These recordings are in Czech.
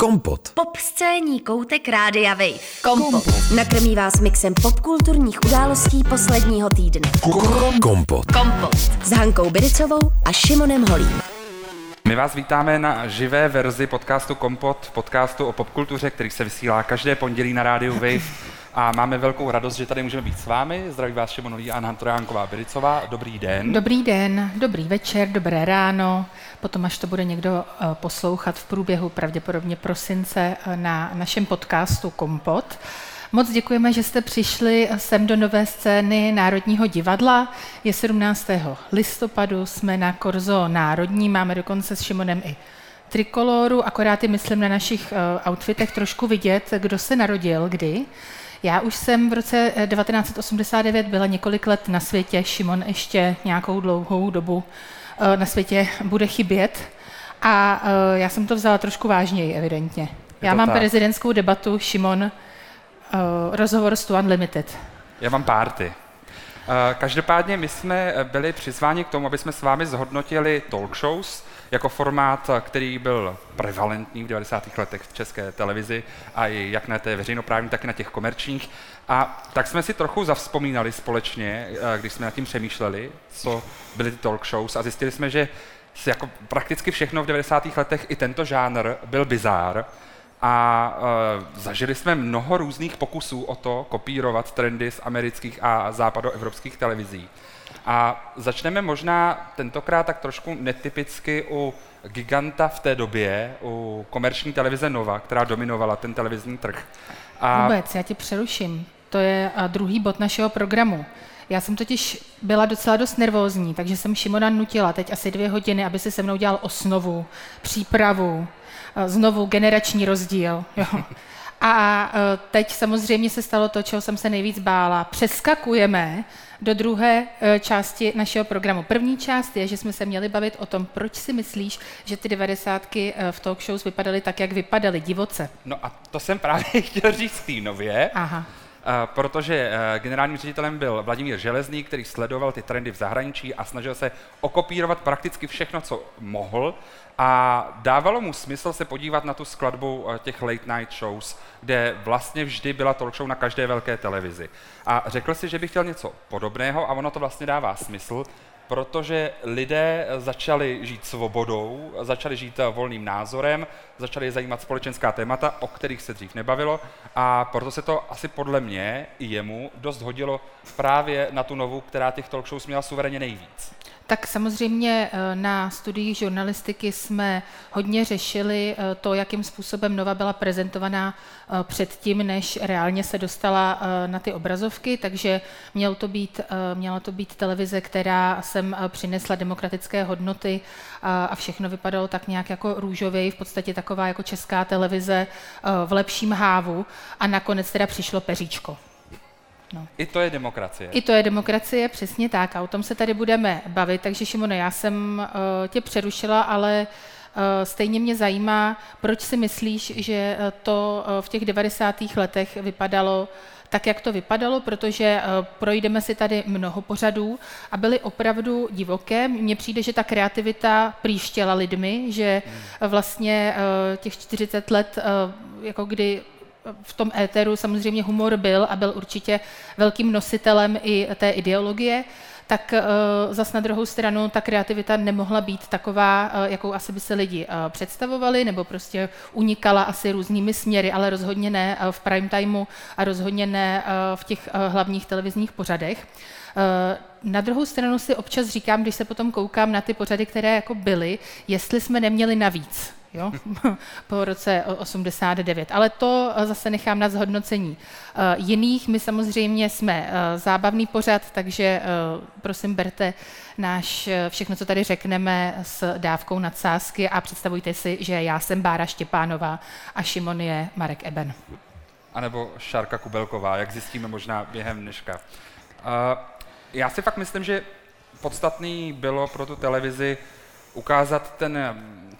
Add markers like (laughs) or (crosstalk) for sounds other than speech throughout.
Kompot. Pop scéní koutek Rádia Wave. Kompot. Nakrmí vás mixem popkulturních událostí posledního týdne. Kompot. Kompot. S Hankou Biricovou a Šimonem Holím. My vás vítáme na živé verzi podcastu Kompot, podcastu o popkultuře, který se vysílá každé pondělí na rádiu Wave. A máme velkou radost, že tady můžeme být s vámi. Zdraví vás Šimon Holí a Anna Trojánková Biricová. Dobrý den. Dobrý den, dobrý večer, dobré ráno. Potom, až to bude někdo eh, poslouchat v průběhu pravděpodobně prosince eh, na našem podcastu Kompot. Moc děkujeme, že jste přišli sem do nové scény Národního divadla. Je 17. listopadu, jsme na Korzo Národní, máme dokonce s Šimonem i trikoloru, akorát je myslím na našich eh, outfitech trošku vidět, kdo se narodil, kdy. Já už jsem v roce 1989 byla několik let na světě, Šimon ještě nějakou dlouhou dobu eh, na světě bude chybět a eh, já jsem to vzala trošku vážněji, evidentně. Já mám tak. prezidentskou debatu, Šimon, eh, rozhovor s Unlimited. Já mám párty. Každopádně my jsme byli přizváni k tomu, aby jsme s vámi zhodnotili talk shows, jako formát, který byl prevalentní v 90. letech v české televizi a i jak na té veřejnoprávní, tak i na těch komerčních. A tak jsme si trochu zavzpomínali společně, eh, když jsme nad tím přemýšleli, co byly ty talk shows a zjistili jsme, že jako prakticky všechno v 90. letech i tento žánr byl bizár a uh, zažili jsme mnoho různých pokusů o to kopírovat trendy z amerických a západoevropských televizí. A začneme možná tentokrát tak trošku netypicky u giganta v té době, u komerční televize Nova, která dominovala ten televizní trh. A... Vůbec, já tě přeruším. To je druhý bod našeho programu. Já jsem totiž byla docela dost nervózní, takže jsem Šimona nutila teď asi dvě hodiny, aby si se mnou dělal osnovu, přípravu, znovu generační rozdíl. (laughs) Jo. A teď samozřejmě se stalo to, čeho jsem se nejvíc bála. Přeskakujeme do druhé e, části našeho programu. První část je, že jsme se měli bavit o tom, proč si myslíš, že ty devadesátky e, v talk shows vypadaly tak, jak vypadaly, divoce. No a to jsem právě (laughs) chtěl říct Týnově. Aha. Uh, protože uh, generálním ředitelem byl Vladimír Železný, který sledoval ty trendy v zahraničí a snažil se okopírovat prakticky všechno, co mohl. A dávalo mu smysl se podívat na tu skladbu uh, těch late night shows, kde vlastně vždy byla talk show na každé velké televizi. A řekl si, že by chtěl něco podobného a ono to vlastně dává smysl, protože lidé začali žít svobodou, začali žít volným názorem, začali zajímat společenská témata, o kterých se dřív nebavilo a proto se to asi podle mě i jemu dost hodilo právě na tu novu, která těch talk shows měla suverénně nejvíc. Tak samozřejmě eh, na studiích žurnalistiky jsme hodně řešili eh, to, jakým způsobem Nova byla prezentovaná eh, předtím, než reálně se dostala na ty obrazovky, takže mělo to být, měla to být televize, která sem přinesla demokratické hodnoty a všechno vypadalo tak nějak jako růžově, v podstatě taková jako česká televize v lepším hávu a nakonec teda přišlo peříčko. No. I to je demokracie. I to je demokracie, přesně tak. A o tom se tady budeme bavit. Takže Šimone, já jsem uh, tě přerušila, ale uh, stejně mě zajímá, proč si myslíš, že to uh, v těch 90. letech vypadalo tak, jak to vypadalo, protože uh, projdeme si tady mnoho pořadů a byly opravdu divoké. Mně přijde, že ta kreativita příštěla lidmi, že hmm. vlastně uh, těch 40 let, uh, jako kdy v tom éteru samozřejmě humor byl a byl určitě velkým nositelem i té ideologie, tak uh, zas na druhou stranu ta kreativita nemohla být taková, uh, jakou asi by se lidi uh, představovali, nebo prostě unikala asi různými směry, ale rozhodně ne v prime timeu a rozhodně ne v těch hlavních televizních pořadech. Na druhou stranu si občas říkám, když se potom koukám na ty pořady, které jako byly, jestli jsme neměli navíc jo? (laughs) po roce 89. Ale to eh, zase nechám na zhodnocení eh, jiných. My samozřejmě jsme eh, zábavný pořad, takže prosím berte náš všechno, co tady řekneme, s dávkou nadsázky a představujte si, že já jsem Bára Štěpánová a Šimon je Marek Eben. A nebo Šárka Kubelková, jak zjistíme možná během dneška. Já si fakt myslím, že podstatný bylo pro tu televizi ukázat ten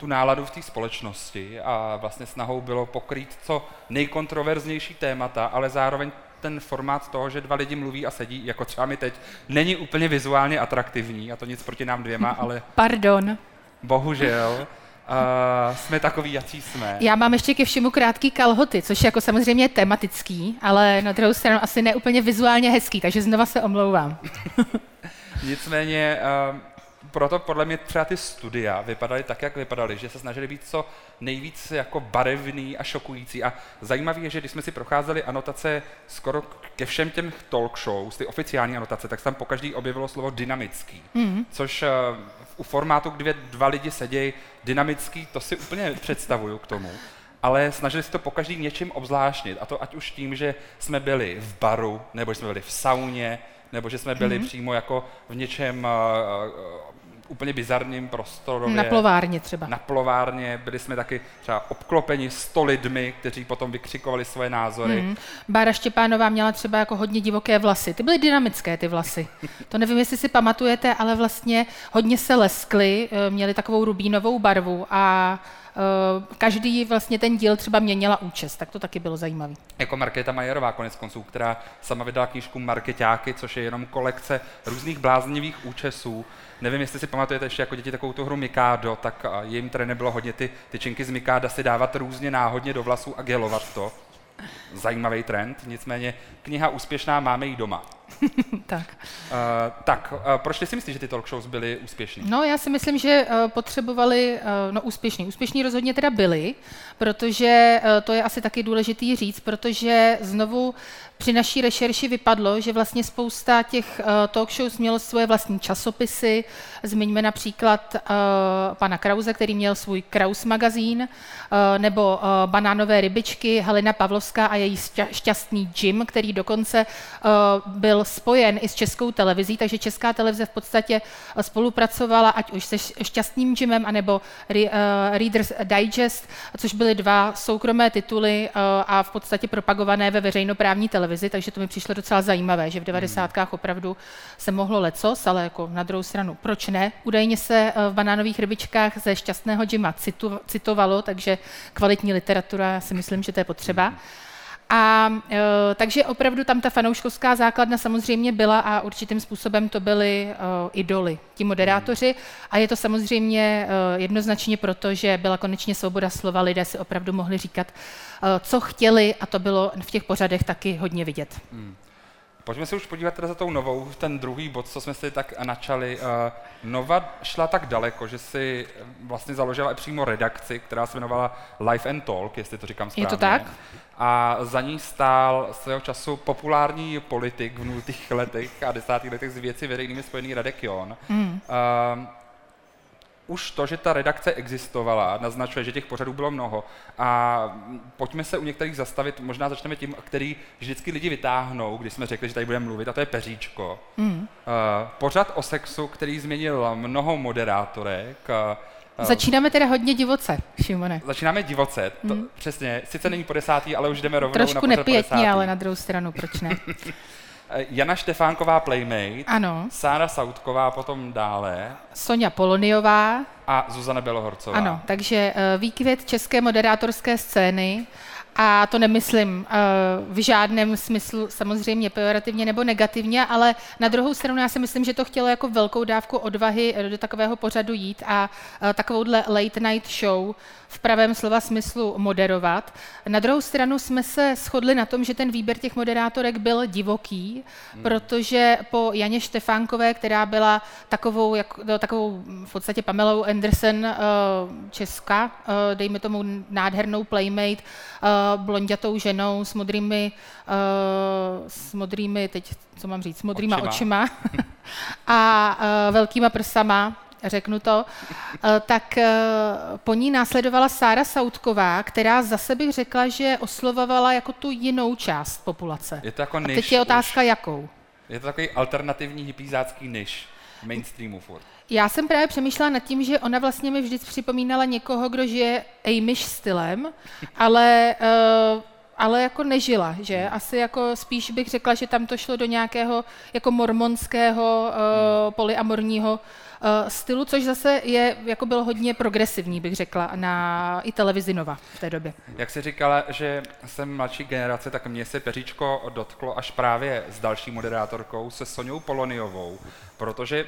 tu náladu v té společnosti a vlastně snahou bylo pokrýt co nejkontroverznější témata, ale zároveň ten formát toho, že dva lidi mluví a sedí, jako třeba mi teď, není úplně vizuálně atraktivní, a to nic proti nám dvěma, (laughs) ale... Pardon. Bohužel. Uh, jsme takový, jaký jsme. Já mám ještě ke všemu krátký kalhoty, což je jako samozřejmě tematický, ale na druhou stranu asi neúplně vizuálně hezký, takže znova se omlouvám. (laughs) Nicméně uh, proto podle mě třeba ty studia vypadaly tak, jak vypadaly, že se snažili být co nejvíc jako barevný a šokující. A zajímavé je, že když jsme si procházeli anotace skoro ke všem těm talk shows, ty oficiální anotace, tak se tam po každý objevilo slovo dynamický. Mm. Což uh, u formátu, kde dva lidi sedějí, dynamický, to si úplně představuju k tomu ale snažili se to po každý něčím obzvláštnit. A to ať už tím, že jsme byli v baru, nebo že jsme byli v sauně, nebo že jsme byli mm-hmm. přímo jako v něčem uh, úplně bizarním prostorově. Na plovárně třeba. Na plovárně, byli jsme taky třeba obklopeni sto lidmi, kteří potom vykřikovali svoje názory. Mm. Bára Štěpánová měla třeba jako hodně divoké vlasy. Ty byly dynamické, ty vlasy. To nevím, jestli si pamatujete, ale vlastně hodně se leskly, eh, měly takovou rubínovou barvu a každý vlastně ten díl třeba měnila účest, tak to taky bylo zajímavé. Jako Markéta Majerová konec konců, která sama vydala knížku Marketáky, což je jenom kolekce různých bláznivých účesů. Nevím, jestli si pamatujete ještě jako děti takovou tu hru Mikado, tak jim tady nebylo hodně ty tyčinky z Mikáda si dávat různě náhodně do vlasů a gelovat to zajímavý trend, nicméně kniha úspěšná, máme ji doma. (laughs) tak. Uh, tak, uh, proč ty si myslíš, že ty talk shows byly úspěšné? No, já si myslím, že uh, potřebovali, uh, no úspěšní, úspěšní rozhodně teda byli, protože uh, to je asi taky důležitý říct, protože znovu při naší rešerši vypadlo, že vlastně spousta těch uh, talk shows mělo svoje vlastní časopisy. Zmiňme například uh, pana Krause, který měl svůj Kraus magazín, uh, nebo uh, Banánové rybičky, Helena Pavlovská a její šťastný Jim, který dokonce uh, byl spojen i s českou televizí, takže česká televize v podstatě spolupracovala ať už se šťastným Jimem, anebo uh, Reader's Digest, což byly dva soukromé tituly uh, a v podstatě propagované ve veřejnoprávní televizi takže to mi přišlo docela zajímavé, že v 90. Hmm. opravdu se mohlo lecos, ale jako na druhou stranu, proč ne? Údajně se eh, v banánových rybičkách ze šťastného Jima citu, citovalo, takže kvalitní literatura, já si myslím, že to je potřeba. Hmm. A e, takže opravdu tam ta fanouškovská základna samozřejmě byla a určitým způsobem to byly e, idoly, ti moderátoři. A je to samozřejmě e, jednoznačně proto, že byla konečně svoboda slova, lidé si opravdu mohli říkat, e, co chtěli a to bylo v těch pořadech taky hodně vidět. Hmm. Pojďme se už podívat teda za tou novou, ten druhý bod, co jsme si tak načali. Uh, Nova šla tak daleko, že si vlastně založila i přímo redakci, která se jmenovala Life and Talk, jestli to říkám správně. Je to tak? A za ní stál svého času populární politik v nultých letech a desátých letech z věci veřejnými spojený Radek Jon. Mm. Uh, už to, že ta redakce existovala, naznačuje, že těch pořadů bylo mnoho. A pojďme se u některých zastavit, možná začneme tím, který vždycky lidi vytáhnou, když jsme řekli, že tady budeme mluvit, a to je Peříčko. Mm. Uh, pořad o sexu, který změnil mnoho moderátorek. Uh, Začínáme teda hodně divoce, Šimone. Začínáme divoce, to, mm. přesně. Sice není po desátý, ale už jdeme rovnou Trošku na nepětně, ale na druhou stranu, proč ne? (laughs) Eh, Jana Štefánková Playmate, ano. Sára Sautková potom dále. Sonja Poloniová. A Zuzana Belohorcová. Ano, takže uh, výkvět české moderátorské scény a to nemyslím uh, v žádném smyslu samozřejmě pejorativně nebo negativně, ale na druhou stranu já si myslím, že to chtělo jako velkou dávku odvahy do takového pořadu jít a uh, takovouhle late night show v pravém slova smyslu moderovat. Na druhou stranu jsme se shodli na tom, že ten výběr těch moderátorek byl divoký, hmm. protože po Janě Štefánkové, která byla takovou, jak, no, takovou v podstatě Pamelou Anderson uh, Česka, uh, dejme tomu nádhernou playmate, uh, blondětou ženou s modrými, uh, s modrými, teď co mám říct, s modrýma očima, očima (laughs) a velkýma prsama, řeknu to, eh, tak eh, po ní následovala Sára Sautková, která zase bych řekla, že oslovovala jako tu jinou část populace. Je to jako A teď je otázka, už. jakou. Je to takový alternativní hypízácký niž mainstreamu furt. Já jsem právě přemýšlela nad tím, že ona vlastně mi vždy připomínala někoho, kdo žije Amish stylem, ale uh, ale jako nežila, že? Asi jako spíš bych řekla, že tam to šlo do nějakého jako mormonského uh, polyamorního uh, stylu, což zase je, jako bylo hodně progresivní, bych řekla, na i televizi Nova v té době. Jak jsi říkala, že jsem mladší generace, tak mě se peříčko dotklo až právě s další moderátorkou, se Soňou Poloniovou, protože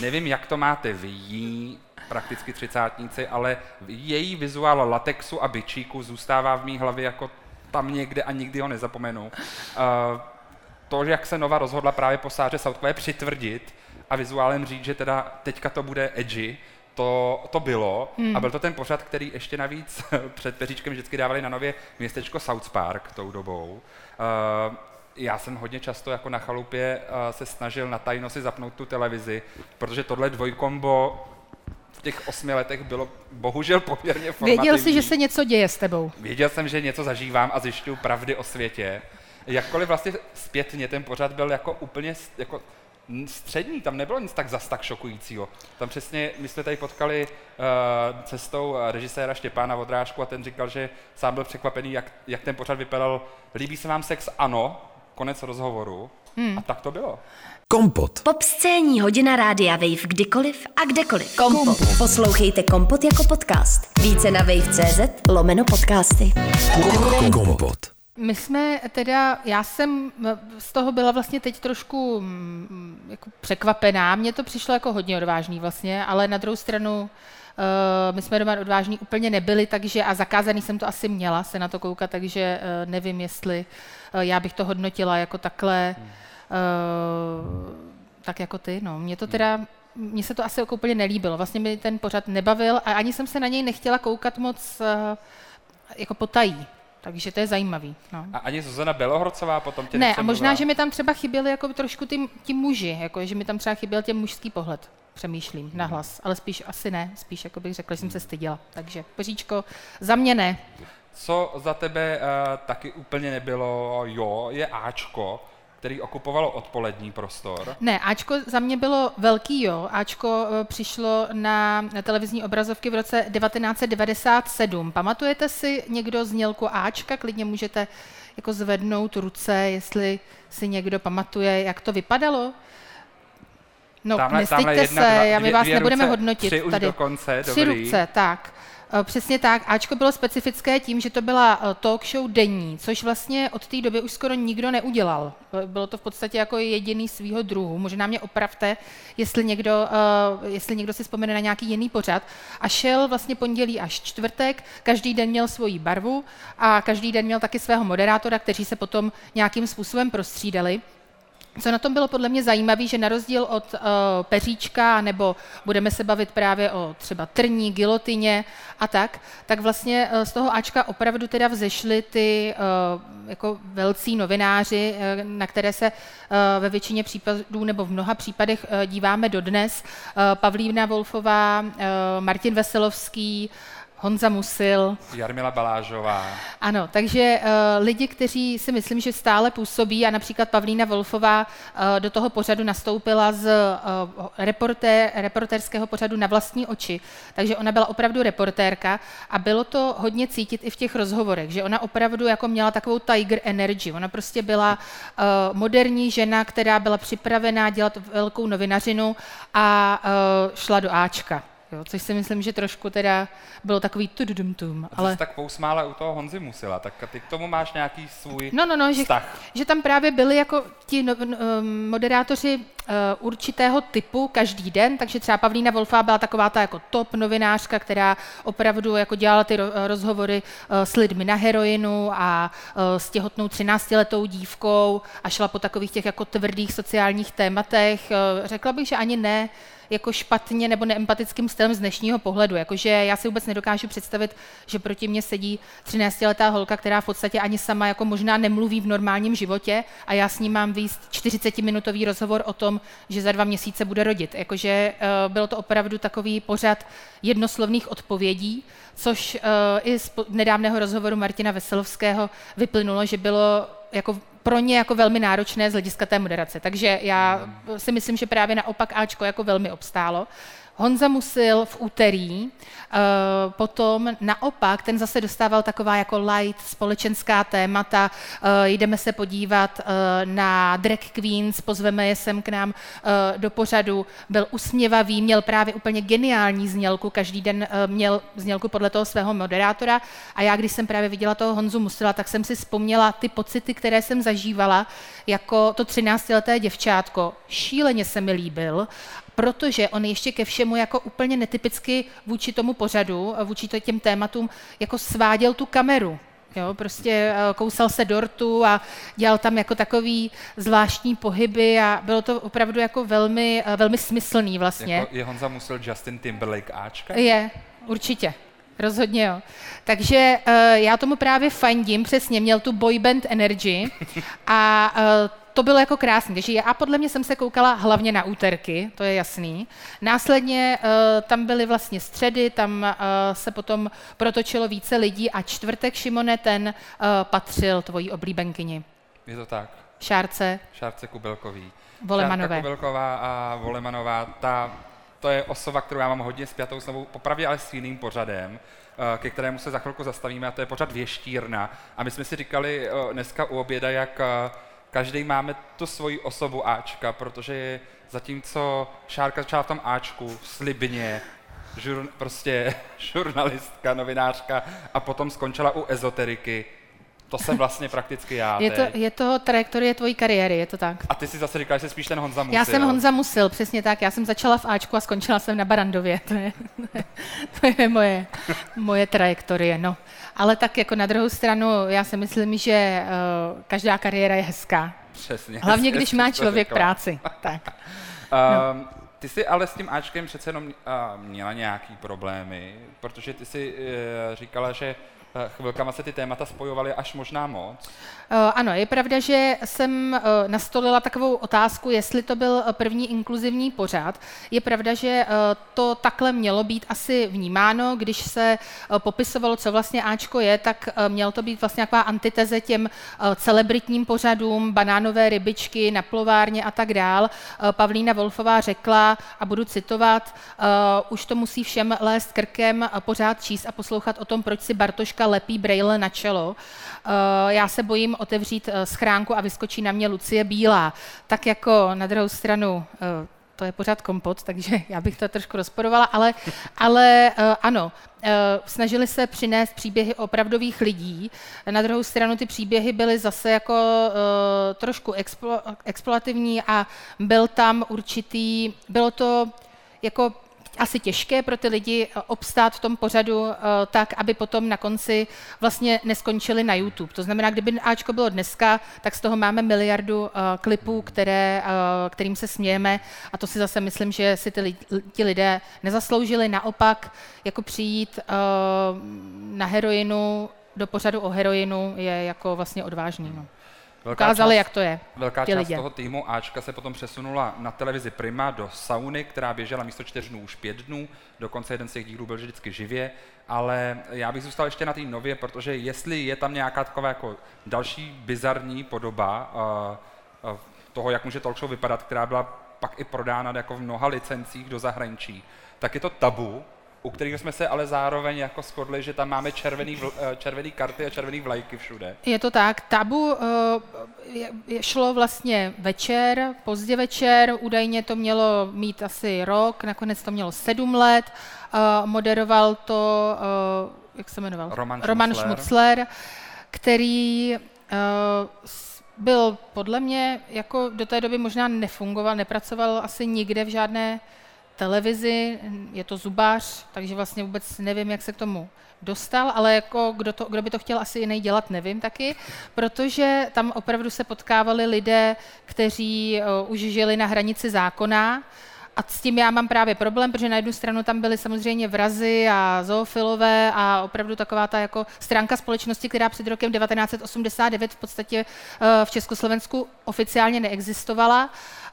Nevím, jak to máte vy, prakticky třicátníci, ale její vizuál latexu a byčíku zůstává v mý hlavě jako tam někde a nikdy ho nezapomenu. Uh, to, jak se Nova rozhodla právě po Sáře Southové přitvrdit a vizuálem říct, že teda teďka to bude edgy, to, to bylo. Hmm. A byl to ten pořad, který ještě navíc (laughs) před peříčkem vždycky dávali na nově městečko South Park tou dobou. Uh, já jsem hodně často jako na chalupě uh, se snažil na tajno si zapnout tu televizi, protože tohle dvojkombo v těch osmi letech bylo bohužel poměrně formativní. Věděl jsi, že se něco děje s tebou. Věděl jsem, že něco zažívám a zjišťuju pravdy o světě. Jakkoliv vlastně zpětně ten pořad byl jako úplně jako střední, tam nebylo nic tak zas tak šokujícího. Tam přesně, my jsme tady potkali uh, cestou režiséra Štěpána Vodrážku a ten říkal, že sám byl překvapený, jak, jak ten pořad vypadal. Líbí se vám sex? Ano. Konec rozhovoru. Hmm. A tak to bylo. Kompot. Pop scéní hodina rádia Wave kdykoliv a kdekoliv. Kompot. Kompot. Poslouchejte Kompot jako podcast. Více na wave.cz lomeno podcasty. Kompot. My jsme teda, já jsem z toho byla vlastně teď trošku mm, jako překvapená. Mně to přišlo jako hodně odvážný vlastně, ale na druhou stranu uh, my jsme doma odvážní úplně nebyli, takže a zakázaný jsem to asi měla se na to koukat, takže uh, nevím, jestli uh, já bych to hodnotila jako takhle, tak jako ty. No. Mně to teda mně se to asi jako úplně nelíbilo. Vlastně mi ten pořad nebavil a ani jsem se na něj nechtěla koukat moc jako potají. Takže to je zajímavý. No. A ani Zuzana Belohorcová potom tě Ne, a možná, že mi tam třeba chyběli jako trošku ty, ty muži, jako, že mi tam třeba chyběl ten mužský pohled přemýšlím na hlas, ale spíš asi ne, spíš jako bych řekla, že jsem se styděla. Takže Boříčko, za mě ne. Co za tebe uh, taky úplně nebylo, jo, je Ačko, který okupovalo odpolední prostor. Ne, Ačko za mě bylo velký jo. Ačko eh, přišlo na televizní obrazovky v roce 1997. Pamatujete si někdo znělku Ačka? Klidně můžete jako zvednout ruce, jestli si někdo pamatuje, jak to vypadalo. No, tamhle, tamhle jedna, se, dva, my vás dvě nebudeme ruce, hodnotit. Tři tady. už dokonce, Tři dobrý. ruce, tak. Eh, přesně tak. Ačko bylo specifické tím, že to byla eh, talk show denní, což vlastně od té doby už skoro nikdo neudělal. Eh, bylo to v podstatě jako jediný svýho druhu. Možná mě opravte, jestli někdo, jestli někdo si vzpomene na nějaký jiný pořad. A šel vlastně pondělí až čtvrtek, každý den měl svoji barvu a každý den měl taky svého moderátora, kteří se potom nějakým způsobem prostřídali. Co na tom bylo podle mě zajímavé, že na rozdíl od uh, peříčka, nebo budeme se bavit právě o třeba trní, gilotině a tak, tak vlastně uh, z toho Ačka opravdu teda vzešly ty uh, jako velcí novináři, uh, na které se uh, ve většině případů nebo v mnoha případech uh, díváme dodnes. Uh, Pavlína Wolfová, uh, Martin Veselovský, Honza Musil. Jarmila Balážová. Ano, takže uh, lidi, kteří si myslím, že stále působí a například Pavlína Wolfová uh, do toho pořadu nastoupila z uh, reporté, reportérského pořadu na vlastní oči, takže ona byla opravdu reportérka a bylo to hodně cítit i v těch rozhovorech, že ona opravdu jako měla takovou tiger energy. Ona prostě byla uh, moderní žena, která byla připravená dělat velkou novinařinu a uh, šla do Ačka. Jo, což si myslím, že trošku teda bylo takový tududumtum. Ale... Jsi tak pousmála u toho Honzy Musila, tak ty k tomu máš nějaký svůj no, no, no, vztah. Že, že tam právě byli jako ti no, no, moderátoři uh, určitého typu každý den, takže třeba Pavlína Wolfá byla taková ta jako top novinářka, která opravdu jako dělala ty rozhovory uh, s lidmi na heroinu a uh, s těhotnou 13-letou dívkou a šla po takových těch jako tvrdých sociálních tématech. Uh, řekla bych, že ani ne jako špatně nebo neempatickým stylem z dnešního pohledu. Jakože já si vůbec nedokážu představit, že proti mně sedí 13-letá holka, která v podstatě ani sama jako možná nemluví v normálním životě a já s ní mám výst 40-minutový rozhovor o tom, že za dva měsíce bude rodit. Jakože uh, bylo to opravdu takový pořad jednoslovných odpovědí, což uh, i z nedávného rozhovoru Martina Veselovského vyplynulo, že bylo jako pro ně jako velmi náročné z hlediska té moderace. Takže já si myslím, že právě naopak Ačko jako velmi obstálo. Honza Musil v úterý, eh, potom naopak, ten zase dostával taková jako light společenská témata, eh, jdeme se podívat eh, na drag queens, pozveme je sem k nám do pořadu, byl usměvavý, měl právě úplně geniální znělku, každý den měl znělku podle toho svého moderátora. A já, když jsem právě viděla toho Honzu Musila, tak jsem si vzpomněla ty pocity, které jsem zažívala jako to 13-leté děvčátko. Šíleně se mi líbil protože on ještě ke všemu jako úplně netypicky vůči tomu pořadu, vůči těm tématům, jako sváděl tu kameru. Jo, prostě eh, kousal se dortu a dělal tam jako takový zvláštní pohyby a bylo to opravdu jako velmi, eh, velmi smyslný vlastně. Jako je Honza musel Justin Timberlake Ačka? Je, určitě. Rozhodně jo. Takže uh, já tomu právě fandím, přesně, měl tu boyband energy (laughs) a uh, to bylo jako krásné. Takže já podle mě jsem se koukala hlavně na úterky, to je jasný. Následně uh, tam byly vlastně středy, tam uh, se potom protočilo více lidí a čtvrtek, Šimone, ten uh, patřil tvojí oblíbenkyni. Je to tak. Šárce. Šárce Kubelkový. Volemanové. Šárka Kubelková a Volemanová, ta, to je osoba, kterou já mám hodně spjatou s novou, popravdě ale s jiným pořadem, ke kterému se za chvilku zastavíme, a to je pořad Věštírna. A my jsme si říkali dneska u oběda, jak každý máme tu svoji osobu Ačka, protože zatímco Šárka začala v tom Ačku slibně, žur, prostě (laughs) žurnalistka, novinářka a potom skončila u ezoteriky, to jsem vlastně prakticky já. Je to, je to trajektorie tvojí kariéry, je to tak. A ty si zase říkal, že jsi spíš ten Honza Musil. Já jsem Honza Musil, přesně tak. Já jsem začala v Ačku a skončila jsem na Barandově. To je, (laughs) to je moje, moje trajektorie. No. Ale tak jako na druhou stranu, já si myslím, že uh, každá kariéra je hezká. Přesně. Hlavně, když má člověk práci. Tak. Uh, no. Ty jsi ale s tím Ačkem přece jenom uh, měla nějaký problémy, protože ty jsi uh, říkala, že chvilkama se ty témata spojovaly až možná moc. Eh, ano, je pravda, že jsem eh, nastolila takovou otázku, jestli to byl první inkluzivní pořad. Je pravda, že to takhle mělo být asi vnímáno, když se popisovalo, co vlastně Ačko je, tak měl to být vlastně taková antiteze těm celebritním pořadům, banánové rybičky na plovárně a tak dál. Pavlína Wolfová řekla, a budu citovat, už to musí všem lézt krkem, pořád číst a poslouchat o tom, proč si Bartoška dneska lepí braille na čelo. Eh, já se bojím otevřít eh, schránku a vyskočí na mě Lucie Bílá. Tak jako na druhou stranu eh, to je pořád kompot, takže (laughs) já bych to trošku rozporovala, ale, ale ano, snažili se přinést příběhy opravdových lidí. Na druhou stranu ty příběhy byly zase jako trošku explo, exploativní a byl tam určitý, bylo to jako asi těžké pro ty lidi eh, obstát v tom pořadu eh, tak, aby potom na konci vlastně neskončili na YouTube. To znamená, kdyby Ačko bylo dneska, tak z toho máme miliardu eh, klipů, které, kterým se smějeme a to si zase myslím, že si ty, ti lidé nezasloužili. Naopak, jako přijít na heroinu do pořadu o heroinu je jako vlastně odvážný. No. Velká ukázali, část, jak to je. Velká část lidé. toho týmu Ačka se potom přesunula na televizi Prima do sauny, která běžela místo čtyř dnů už pět dnů, dokonce jeden z těch dílů byl vždycky živě, ale já bych zůstal ještě na té nově, protože jestli je tam nějaká taková jako další bizarní podoba uh, uh, toho, jak může talk show vypadat, která byla pak i prodána jako v mnoha licencích do zahraničí, tak je to tabu, u kterých jsme se ale zároveň jako shodli, že tam máme červený, vl, eh, červený karty a červený vlajky všude. Je to tak. Tabu uh, šlo vlastně večer, pozdě večer, údajně to mělo mít asi rok, nakonec to mělo sedm let. Uh, moderoval to, uh, jak se jmenoval? Roman, Roman Schmutzler. Který byl podle mě, jako do té doby možná nefungoval, nepracoval asi nikde v žádné televizi, je to zubář, takže vlastně vůbec nevím, jak se k tomu dostal, ale jako kdo, to, kdo by to chtěl asi jiný dělat, nevím taky, protože tam opravdu se potkávali lidé, kteří uh, už žili na hranici zákona, a s tím já mám právě problém, protože na jednu stranu tam byly samozřejmě vrazy a zoofilové a opravdu taková ta jako stránka společnosti, která před rokem 1989 v podstatě uh, v Československu oficiálně neexistovala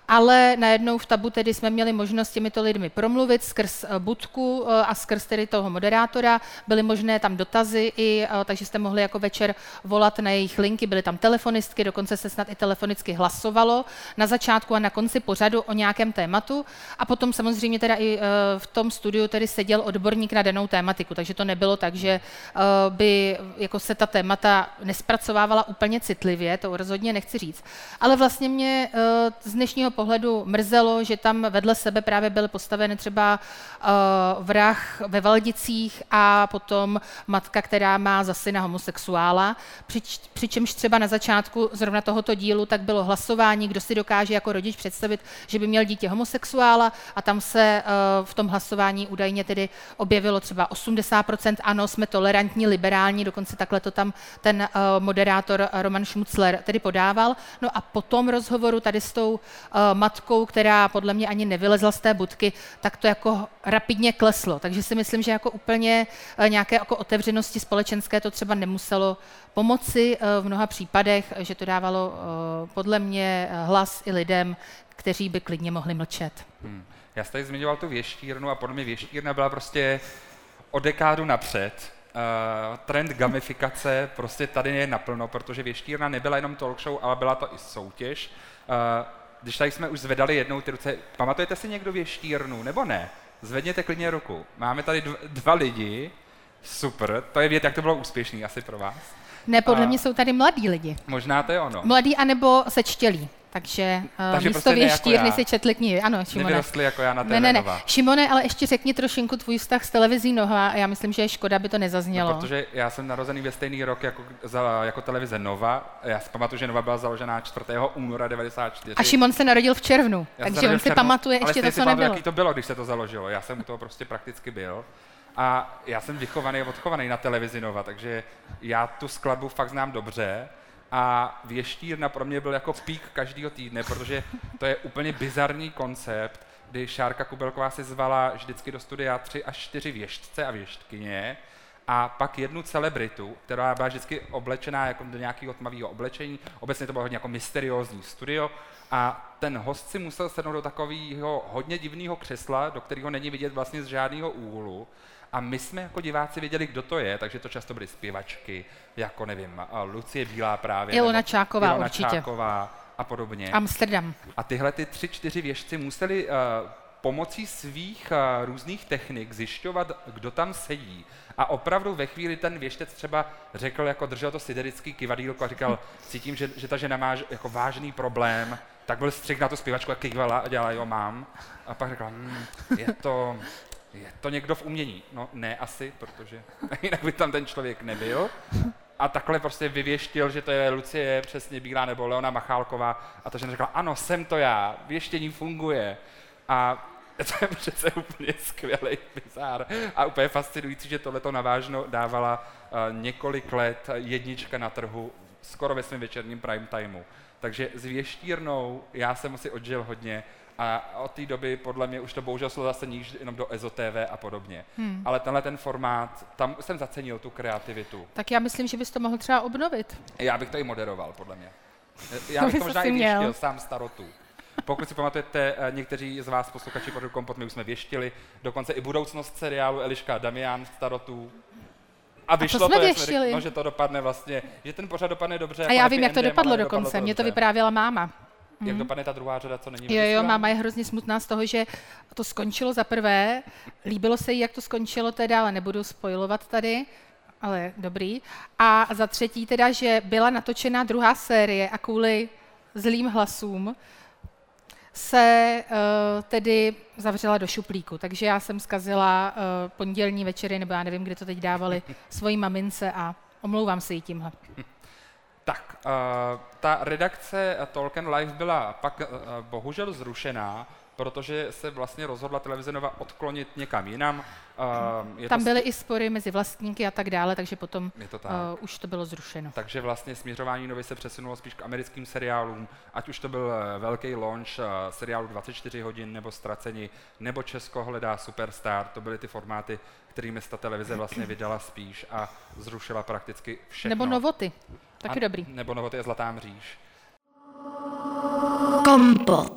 ale najednou v tabu tedy jsme měli možnost s těmito lidmi promluvit skrz eh, budku eh, a skrz tedy toho moderátora. Byly možné tam dotazy, i, eh, takže jste mohli jako večer volat na jejich linky, byly tam telefonistky, dokonce se snad i telefonicky hlasovalo na začátku a na konci pořadu o nějakém tématu. A potom samozřejmě teda i v tom studiu tedy seděl odborník na danou tématiku, takže to nebylo tak, že by jako se ta témata nespracovávala úplně citlivě, to rozhodně nechci říct. Ale vlastně mě z dnešního pohledu mrzelo, že tam vedle sebe právě byly postaveny třeba uh, vrah ve Valdicích a potom matka, která má za syna homosexuála, přič, přičemž třeba na začátku zrovna tohoto dílu tak bylo hlasování, kdo si dokáže jako rodič představit, že by měl dítě homosexuála a tam se uh, v tom hlasování údajně tedy objevilo třeba 80% ano, jsme tolerantní, liberální, dokonce takhle to tam ten uh, moderátor Roman Schmutzler tedy podával. No a po tom rozhovoru tady s tou uh, matkou, která podle mě ani nevylezla z té budky, tak to jako rapidně kleslo. Takže si myslím, že jako úplně uh, nějaké jako otevřenosti společenské to třeba nemuselo pomoci uh, v mnoha případech, že to dávalo podle mě hlas i lidem, kteří by klidně mohli mlčet. Hmm. Já jsem tady zmiňoval tu věštírnu a podle mě věštírna byla prostě o dekádu napřed. Uh, trend gamifikace prostě tady je naplno, protože věštírna nebyla jenom talk show, ale byla to i soutěž. Uh, když tady jsme už zvedali jednou ty ruce, pamatujete si někdo věštírnu, nebo ne? Zvedněte klidně ruku. Máme tady dva lidi, super, to je vědět, jak to bylo úspěšný asi pro vás. Ne, podle uh, mě jsou tady mladí lidi. Možná to je ono. Mladí anebo sečtělí. Takže, uh, Takže místo prostě věštírny si četli knihy. Ano, Šimone. Nevyrostli jako já na ne, ne, ne. Šimone, ale ještě řekni trošinku tvůj vztah s televizí Nova. Já myslím, že je škoda, aby to nezaznělo. No, protože já jsem narozený ve stejný rok jako, za, jako televize Nova. Já si pamatuju, že Nova byla založená 4. února 94. A Šimon se narodil v červnu, já takže on si pamatuje ještě to, co nebylo. jaký to bylo, když se to založilo. Já jsem u toho prostě prakticky byl. A já jsem vychovaný a odchovaný na televizi Nova, takže já tu skladbu fakt znám dobře. A věštírna pro mě byl jako pík každého týdne, protože to je úplně bizarní koncept, kdy Šárka Kubelková si zvala vždycky do studia tři až čtyři věštce a věštkyně a pak jednu celebritu, která byla vždycky oblečená jako do nějakého tmavého oblečení. Obecně to bylo hodně jako mysteriózní studio a ten host si musel sednout do takového hodně divného křesla, do kterého není vidět vlastně z žádného úhlu a my jsme jako diváci věděli, kdo to je, takže to často byly zpěvačky, jako nevím, Lucie Bílá právě. Ilona Čáková Ilona určitě. Čáková a podobně. Amsterdam. A tyhle ty tři, čtyři věžci museli uh, pomocí svých uh, různých technik zjišťovat, kdo tam sedí. A opravdu ve chvíli ten věštec třeba řekl, jako držel to siderický kivadílko a říkal, (laughs) cítím, že, že ta žena má jako vážný problém, tak byl střih na tu zpěvačku a kývala a dělala, jo, mám. A pak řekla, hm, je to, je to někdo v umění? No ne asi, protože (laughs) jinak by tam ten člověk nebyl. A takhle prostě vyvěštil, že to je Lucie přesně Bílá nebo Leona Machálková a ta žena řekla, ano, jsem to já, věštění funguje. A (laughs) to je přece úplně skvělý bizár a úplně fascinující, že tohle to navážno dávala uh, několik let jednička na trhu skoro ve svém večerním prime timeu. Takže s věštírnou já jsem si odžil hodně a od té doby podle mě už to bohužel šlo zase níž jenom do EZO-TV a podobně. Hmm. Ale tenhle ten formát, tam jsem zacenil tu kreativitu. Tak já myslím, že bys to mohl třeba obnovit. Já bych to i moderoval, podle mě. (laughs) Já bych to možná i věštil, sám starotu. Pokud si pamatujete, eh, někteří z vás posluchači pořadu Kompot, my už jsme věštili, dokonce i budoucnost seriálu Eliška Damian starotů. A vyšlo a to, jsme to věštili. no, že to dopadne vlastně, že ten pořad dopadne dobře. A já vím, jak to dopadlo dokonce, mě to vyprávěla máma. Jak mm. dopadne ta druhá řada, co není Jo, jo, máma je hrozně smutná z toho, že to skončilo za prvé. Líbilo se jí, jak to skončilo teda, ale nebudu spojovat tady, ale dobrý. A za třetí teda, že byla natočena druhá série a kvůli zlým hlasům se uh, tedy zavřela do šuplíku. Takže já jsem zkazila uh, pondělní večery, nebo já nevím, kde to teď dávali, (laughs) svojí mamince a omlouvám se jí tímhle. Tak, uh, ta redakce Tolkien Live byla pak uh, bohužel zrušená, protože se vlastně rozhodla televize Nova odklonit někam jinam. Je Tam to byly i spory mezi vlastníky a tak dále, takže potom je to tak. Uh, už to bylo zrušeno. Takže vlastně směřování Novy se přesunulo spíš k americkým seriálům, ať už to byl velký launch uh, seriálu 24 hodin, nebo Ztraceni, nebo Česko hledá Superstar, to byly ty formáty, kterými ta televize vlastně vydala spíš a zrušila prakticky všechno. Nebo Novoty. Taky a, dobrý. Nebo Novoty je Zlatá mříž. Kompot.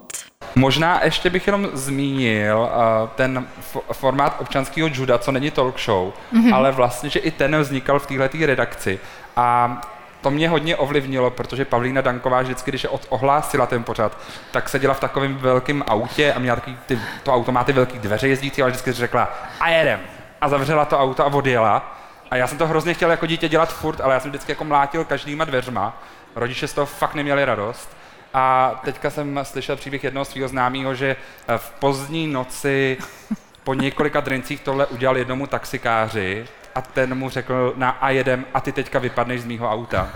Možná ještě bych jenom zmínil uh, ten formát občanského juda, co není talk show, mm-hmm. ale vlastně, že i ten vznikal v této redakci. A to mě hodně ovlivnilo, protože Pavlína Danková vždycky, když od, ohlásila ten pořad, tak seděla v takovém velkém autě a měla takový, ty, to auto má ty velké dveře jezdící, ale vždycky řekla a jedem. A zavřela to auto a odjela. A já jsem to hrozně chtěl jako dítě dělat furt, ale já jsem vždycky jako mlátil každýma dveřma. Rodiče z toho fakt neměli radost. A teďka jsem slyšel příběh jednoho svého známého, že eh, v pozdní noci po několika drincích tohle udělal jednomu taxikáři a ten mu řekl na a jedem a ty teďka vypadneš z mýho auta.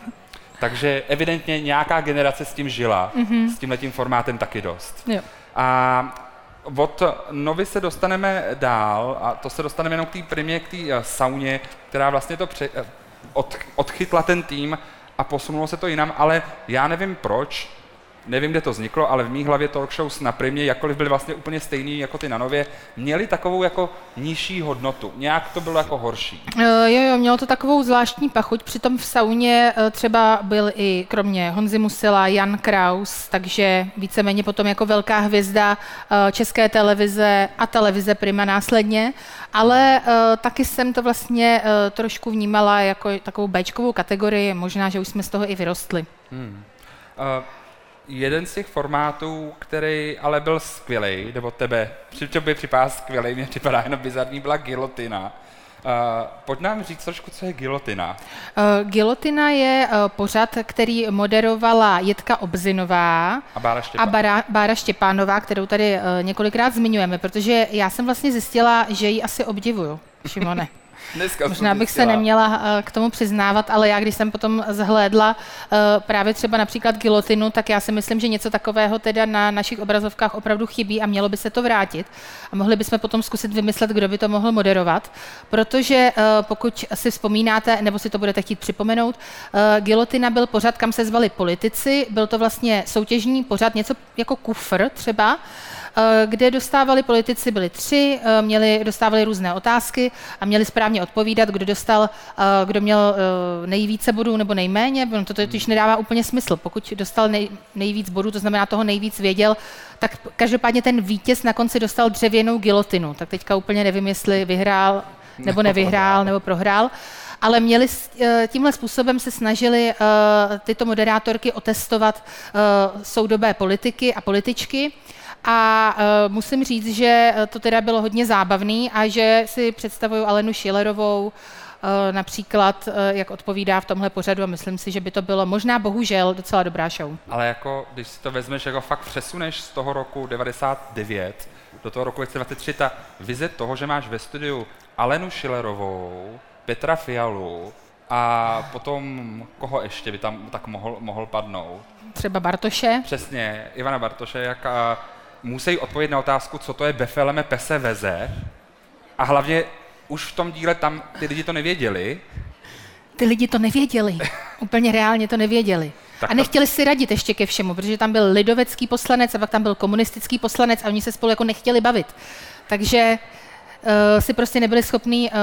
(laughs) Takže evidentně nějaká generace s tím žila, mm-hmm. s tímhletím formátem taky dost. Jo. A od novy se dostaneme dál a to se dostaneme jenom k té primě, k té uh, sauně, která vlastně to pře- uh, od, odchytla ten tým a posunulo se to jinam, ale já nevím proč, nevím, kde to vzniklo, ale v mý hlavě talk shows na primě, jakkoliv byly vlastně úplně stejný jako ty na nově, měly takovou jako nižší hodnotu. Nějak to bylo jako horší. Uh, jo, jo, mělo to takovou zvláštní pachuť, přitom v sauně uh, třeba byl i kromě Honzy Musila Jan Kraus, takže víceméně potom jako velká hvězda uh, české televize a televize Prima následně, ale uh, taky jsem to vlastně uh, trošku vnímala jako takovou Bčkovou kategorii, možná, že už jsme z toho i vyrostli. Hmm. Uh, jeden z těch formátů, který ale byl skvělý, nebo tebe, při by připadá skvělý, mě připadá jenom bizarní, byla gilotina. Uh, pojď nám říct trošku, co je gilotina. Uh, gilotina je uh, pořad, který moderovala Jitka Obzinová a Bára, a Bára, Bára Štěpánová, kterou tady uh, několikrát zmiňujeme, protože já jsem vlastně zjistila, že ji asi obdivuju, Šimone. (laughs) Dneska Možná bych se neměla eh, k tomu přiznávat, ale já, když jsem potom zhlédla eh, právě třeba například gilotinu, tak já si myslím, že něco takového teda na našich obrazovkách opravdu chybí a mělo by se to vrátit. A mohli bychom potom zkusit vymyslet, kdo by to mohl moderovat, protože eh, pokud si vzpomínáte, nebo si to budete chtít připomenout, gilotina byl pořad, kam se zvali politici, byl to vlastně soutěžní pořad, něco jako kufr třeba, kde dostávali politici, byli tři, eh, měli, dostávali různé otázky a měli správně odpovídat, kdo dostal, eh, kdo měl nejvíce bodů nebo nejméně, to totiž nedává úplně smysl. Pokud dostal nej, nejvíc bodů, to znamená toho nejvíc věděl, tak každopádně ten vítěz na konci dostal dřevěnou gilotinu. Tak teďka úplně nevím, jestli vyhrál nebo nevyhrál nebo prohrál ale měli tímhle způsobem se snažili tyto moderátorky otestovat soudobé politiky a političky a uh, musím říct, že to teda bylo hodně zábavný a že si představuju Alenu Schillerovou uh, například, uh, jak odpovídá v tomhle pořadu a myslím si, že by to bylo možná bohužel docela dobrá show. Ale jako, když si to vezmeš, jako fakt přesuneš z toho roku 99 do toho roku 2023, ta vize toho, že máš ve studiu Alenu Schillerovou, Petra Fialu a potom koho ještě by tam tak mohl, mohl padnout? Třeba Bartoše. Přesně, Ivana Bartoše, jak a, musí odpovědět na otázku, co to je Befeleme Pese Veze. A hlavně už v tom díle tam ty lidi to nevěděli. Ty lidi to nevěděli. (laughs) Úplně reálně to nevěděli. Tak a nechtěli si radit ještě ke všemu, protože tam byl lidovecký poslanec a pak tam byl komunistický poslanec a oni se spolu jako nechtěli bavit. Takže si prostě nebyli schopní uh,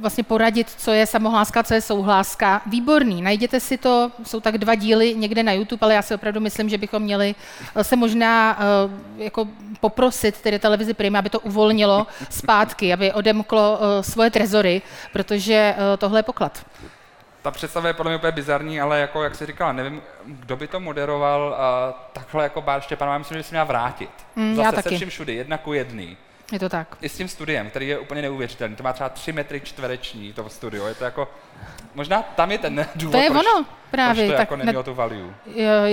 vlastně poradit, co je samohláska, co je souhláska. Výborný, najděte si to, jsou tak dva díly někde na YouTube, ale já si opravdu myslím, že bychom měli uh, se možná uh, jako poprosit tedy televizi Prima, aby to uvolnilo zpátky, aby odemklo uh, svoje trezory, protože uh, tohle je poklad ta představa je podle mě úplně bizarní, ale jako, jak jsi říkala, nevím, kdo by to moderoval, uh, takhle jako Bár Štěpanová, myslím, že se měla vrátit. Mm, Zase já se taky. vším všudy, jedna ku jedný. Je to tak. I s tím studiem, který je úplně neuvěřitelný. To má třeba 3 metry čtvereční, to studio. Je to jako, možná tam je ten (laughs) důvod, to je proč, ono, právě. proč to tak jako nemělo tu value.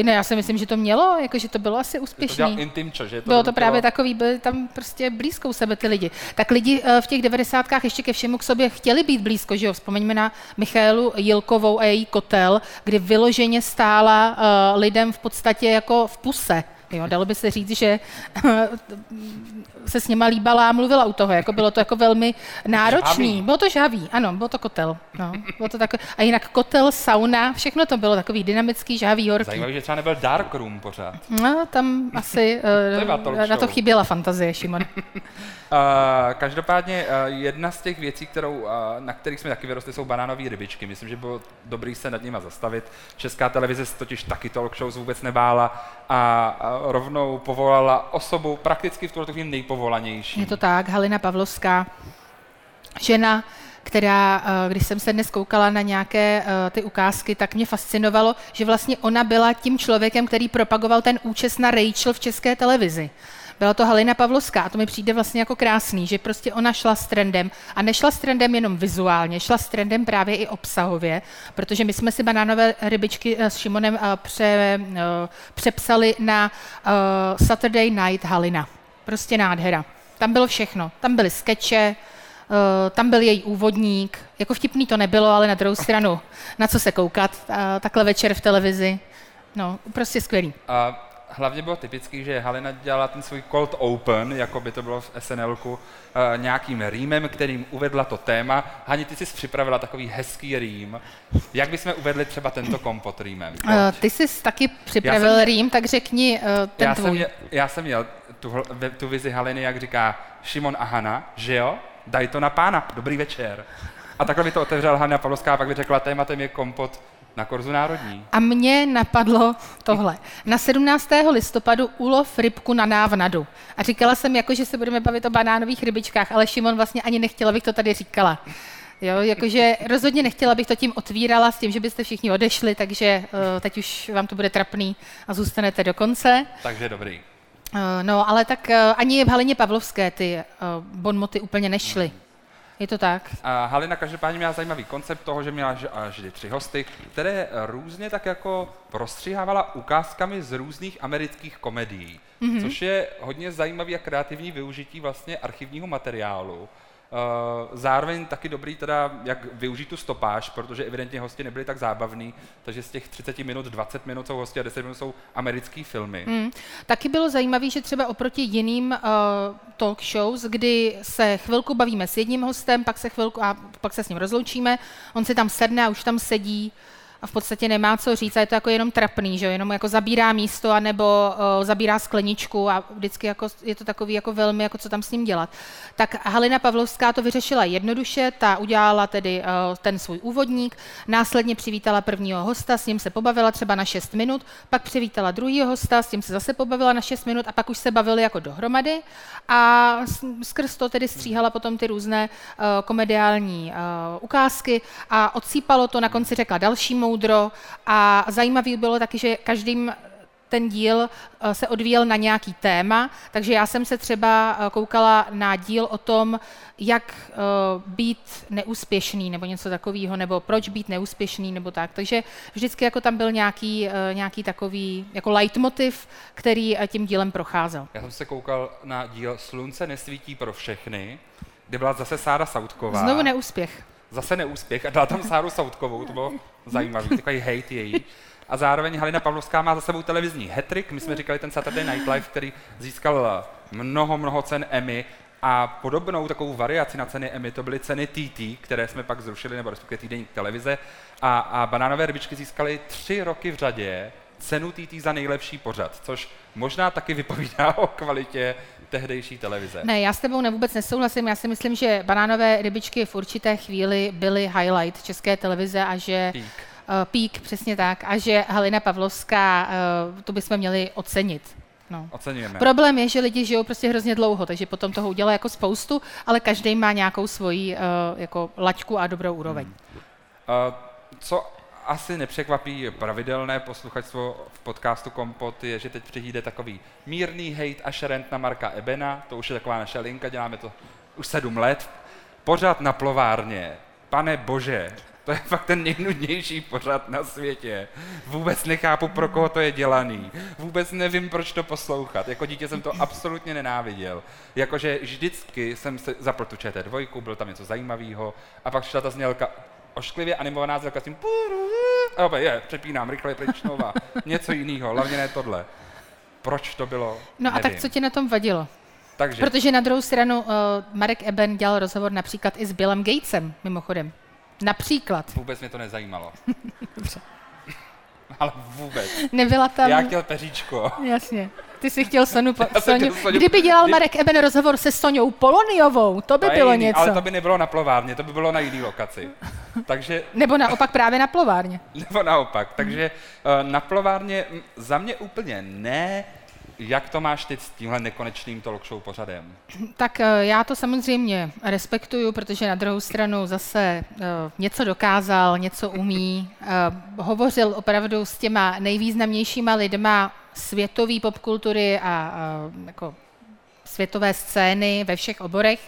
Ne, já si myslím, že to mělo, jako, že to bylo asi úspěšný. To intimčo, že? To bylo to právě takový, byli tam prostě blízko u sebe ty lidi. Tak lidi eh, v těch devadesátkách ještě ke všemu k sobě chtěli být blízko, že jo? Vzpomeňme na Michálu Jilkovou a její kotel, kdy vyloženě stála uh, lidem v podstatě jako v puse. Jo, dalo by se říct, že se s něma líbala a mluvila u toho, jako bylo to jako velmi náročný. Žhavý. Bylo to žhavý, ano, bylo to kotel. No, bylo to takový, a jinak kotel, sauna, všechno to bylo takový dynamický, žhavý, horký. Zajímavý, že třeba nebyl dark room pořád. No, tam asi to uh, na to chyběla fantazie, Šimon. (laughs) Uh, každopádně uh, jedna z těch věcí, kterou, uh, na kterých jsme taky vyrostli, jsou banánové rybičky. Myslím, že bylo dobrý se nad nimi zastavit. Česká televize se totiž taky talk shows vůbec nebála a, a rovnou povolala osobu prakticky v tuto chvíli nejpovolanější. Je to tak, Halina Pavlovská, žena, která, když jsem se dnes koukala na nějaké ty ukázky, tak mě fascinovalo, že vlastně ona byla tím člověkem, který propagoval ten účest na Rachel v české televizi. Byla to Halina Pavlovská a to mi přijde vlastně jako krásný, že prostě ona šla s trendem a nešla s trendem jenom vizuálně, šla s trendem právě i obsahově, protože my jsme si banánové rybičky s Šimonem pře, přepsali na Saturday Night Halina. Prostě nádhera. Tam bylo všechno. Tam byly skeče, Eh, tam byl její úvodník. Jako vtipný to nebylo, ale na druhou stranu, na co se koukat, takhle večer v televizi. No, prostě skvělý. A hlavně bylo typický, že Halina dělala ten svůj cold open, jako by to bylo v SNLku, eh, nějakým rýmem, kterým uvedla to téma. Hani, ty jsi připravila takový hezký rým. Jak bychom uvedli třeba tento kompot rýmem? Uh, ty jsi taky připravil jsem, rým, tak řekni uh, ten já tvůj. Jsem měl, já jsem měl tu, tu vizi Haliny, jak říká Šimon a Hana, že jo? daj to na pána, dobrý večer. A takhle by to otevřela Hanna Pavlovská a pak by řekla, tématem je kompot na Korzu národní. A mně napadlo tohle. Na 17. listopadu ulov rybku na návnadu. A říkala jsem, jako, že se budeme bavit o banánových rybičkách, ale Šimon vlastně ani nechtěla, abych to tady říkala. Jo, jakože rozhodně nechtěla bych to tím otvírala s tím, že byste všichni odešli, takže uh, teď už vám to bude trapný a zůstanete do konce. Takže dobrý. Eh, no, ale tak eh, ani v Halině Pavlovské ty eh, bonmoty úplně nešly. Je to tak? A Halina každopádně měla zajímavý koncept toho, že měla vždy tři hosty, které různě tak jako prostřihávala ukázkami z různých amerických komedií, mm-hmm. což je hodně zajímavý a kreativní využití vlastně archivního materiálu zároveň taky dobrý teda, jak využít tu stopáž, protože evidentně hosti nebyli tak zábavní, takže z těch 30 minut 20 minut jsou hosti a 10 minut jsou americké filmy. Hmm. Taky bylo zajímavé, že třeba oproti jiným uh, talk shows, kdy se chvilku bavíme s jedním hostem, pak se chvilku a pak se s ním rozloučíme, on si tam sedne a už tam sedí a v podstatě nemá co říct a je to jako jenom trapný, že jenom jako zabírá místo anebo uh, zabírá skleničku a vždycky jako je to takový jako velmi, jako co tam s ním dělat. Tak Halina Pavlovská to vyřešila jednoduše, ta udělala tedy uh, ten svůj úvodník, následně přivítala prvního hosta, s ním se pobavila třeba na 6 minut, pak přivítala druhého hosta, s tím se zase pobavila na 6 minut a pak už se bavili jako dohromady a skrz to tedy stříhala potom ty různé uh, komediální uh, ukázky a odsýpalo to, na konci řekla dalšímu moudro a zajímavý bylo taky, že každým ten díl eh, se odvíjel na nějaký téma, takže já jsem se třeba eh, koukala na díl o tom, jak eh, být neúspěšný nebo něco takového, nebo proč být neúspěšný nebo tak. Takže vždycky jako tam byl nějaký, nějaký takový jako leitmotiv, který tím dílem procházel. Já jsem se koukal na díl Slunce nesvítí pro všechny, kde byla zase Sára Sautková. Znovu neúspěch zase neúspěch a dala tam Sáru Soutkovou, to bylo zajímavý, takový hate její. A zároveň Halina Pavlovská má za sebou televizní hetrik, my jsme říkali ten Saturday Night Live, který získal mnoho, mnoho cen Emmy a podobnou takovou variaci na ceny Emmy to byly ceny TT, které jsme pak zrušili, nebo respektive týdenní televize. A, a banánové rybičky získaly tři roky v řadě cenu TT za nejlepší pořad, což možná taky vypovídá (laughs) o kvalitě tehdejší televize. Ne, já s tebou vůbec nesouhlasím. Já si myslím, že banánové rybičky v určité chvíli byly highlight české televize a že... Peak. Uh, pík, přesně tak. A že Halina Pavlovská, uh, to bychom měli ocenit. No. Oceňujeme. Problém je, že lidi žijou prostě hrozně dlouho, takže potom toho udělá jako spoustu, ale každý má nějakou svoji uh, jako laťku a dobrou úroveň. Hmm. Uh, co asi nepřekvapí pravidelné posluchačstvo v podcastu Kompot je, že teď přijde takový mírný hate a šerent na Marka Ebena, to už je taková naše linka, děláme to už sedm let. Pořád na plovárně, pane bože, to je fakt ten nejnudnější pořad na světě. Vůbec nechápu, pro koho to je dělaný. Vůbec nevím, proč to poslouchat. Jako dítě jsem to absolutně nenáviděl. Jakože vždycky jsem se zapl tu ČT2, byl tam něco zajímavého a pak šla ta znělka, ošklivě animovaná zrka s tím a opět, je, přepínám, rychle pryč znova. (laughs) Něco jiného, hlavně ne tohle. Proč to bylo? No Nevím. a tak co ti na tom vadilo? Takže. Protože na druhou stranu uh, Marek Eben dělal rozhovor například i s Billem Gatesem, mimochodem. Například. Vůbec mě to nezajímalo. (laughs) Dobře. (laughs) Ale vůbec. Nebyla tam... Já chtěl peříčko. Jasně. Ty jsi chtěl Sonu, po. (laughs) Soňu. Kdyby dělal Marek Eben rozhovor se Soňou Poloniovou, to by to bylo jiný, něco. Ale to by nebylo na plovárně, to by bylo na jiný lokaci. (laughs) Takže... Nebo naopak právě na plovárně. (laughs) Nebo naopak. Takže uh, na plovárně za mě úplně ne, jak to máš teď s tímhle nekonečným talk show pořadem? Tak eh, já to samozřejmě respektuju, protože na druhou stranu zase uh, něco dokázal, něco umí, uh, hovořil opravdu s těma nejvýznamnějšíma lidma světové popkultury a jako světové scény ve všech oborech.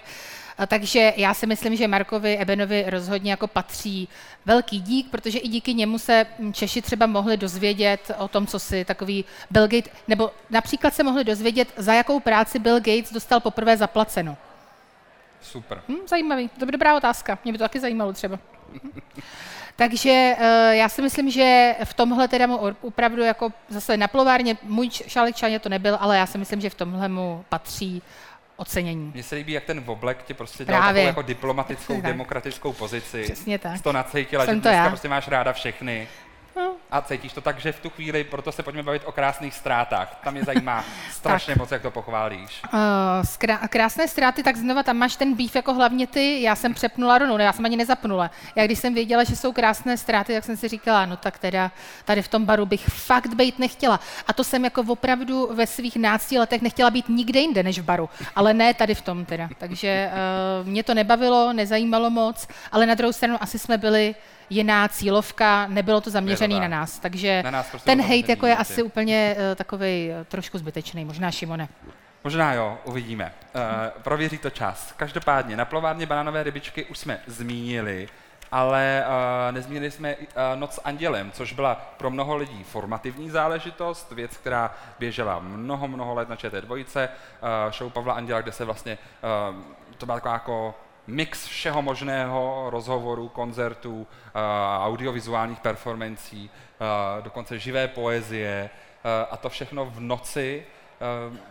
Takže já si myslím, že Markovi Ebenovi rozhodně jako patří velký dík, protože i díky němu se Češi třeba mohli dozvědět o tom, co si takový Bill Gates, nebo například se mohli dozvědět, za jakou práci Bill Gates dostal poprvé zaplaceno. Super. Hm, zajímavý, to by dobrá otázka, mě by to taky zajímalo třeba. (laughs) Takže uh, já si myslím, že v tomhle teda mu opravdu jako zase na plovárně, můj šálek čáně to nebyl, ale já si myslím, že v tomhle mu patří ocenění. Mně se líbí, jak ten voblek ti prostě dal takovou jako diplomatickou, Přesně demokratickou pozici. Přesně tak. to nacítila, Jsem že dneska já. prostě máš ráda všechny. A cítíš to tak, že v tu chvíli, proto se pojďme bavit o krásných ztrátách. Tam mě zajímá (laughs) strašně moc, jak to pochválíš. Uh, krásné ztráty, tak znova tam máš ten býv jako hlavně ty. Já jsem přepnula rovnou, já jsem ani nezapnula. Já když jsem věděla, že jsou krásné ztráty, tak jsem si říkala, no tak teda tady v tom baru bych fakt být nechtěla. A to jsem jako opravdu ve svých nácti letech nechtěla být nikde jinde než v baru. Ale ne tady v tom teda. Takže uh, mě to nebavilo, nezajímalo moc, ale na druhou stranu asi jsme byli jiná cílovka, nebylo to zaměřené na nás. Takže na nás prostě ten hate jako je asi úplně uh, takový uh, trošku zbytečný, možná Šimone. Možná jo, uvidíme. Uh, prověří to čas. Každopádně na plovárně banánové rybičky už jsme zmínili, ale uh, nezmínili jsme uh, Noc s andělem, což byla pro mnoho lidí formativní záležitost, věc, která běžela mnoho, mnoho let na ČT2, uh, show Pavla Anděla, kde se vlastně, uh, to byla taková jako mix všeho možného, rozhovorů, koncertů, uh, audiovizuálních performancí, uh, dokonce živé poezie uh, a to všechno v noci,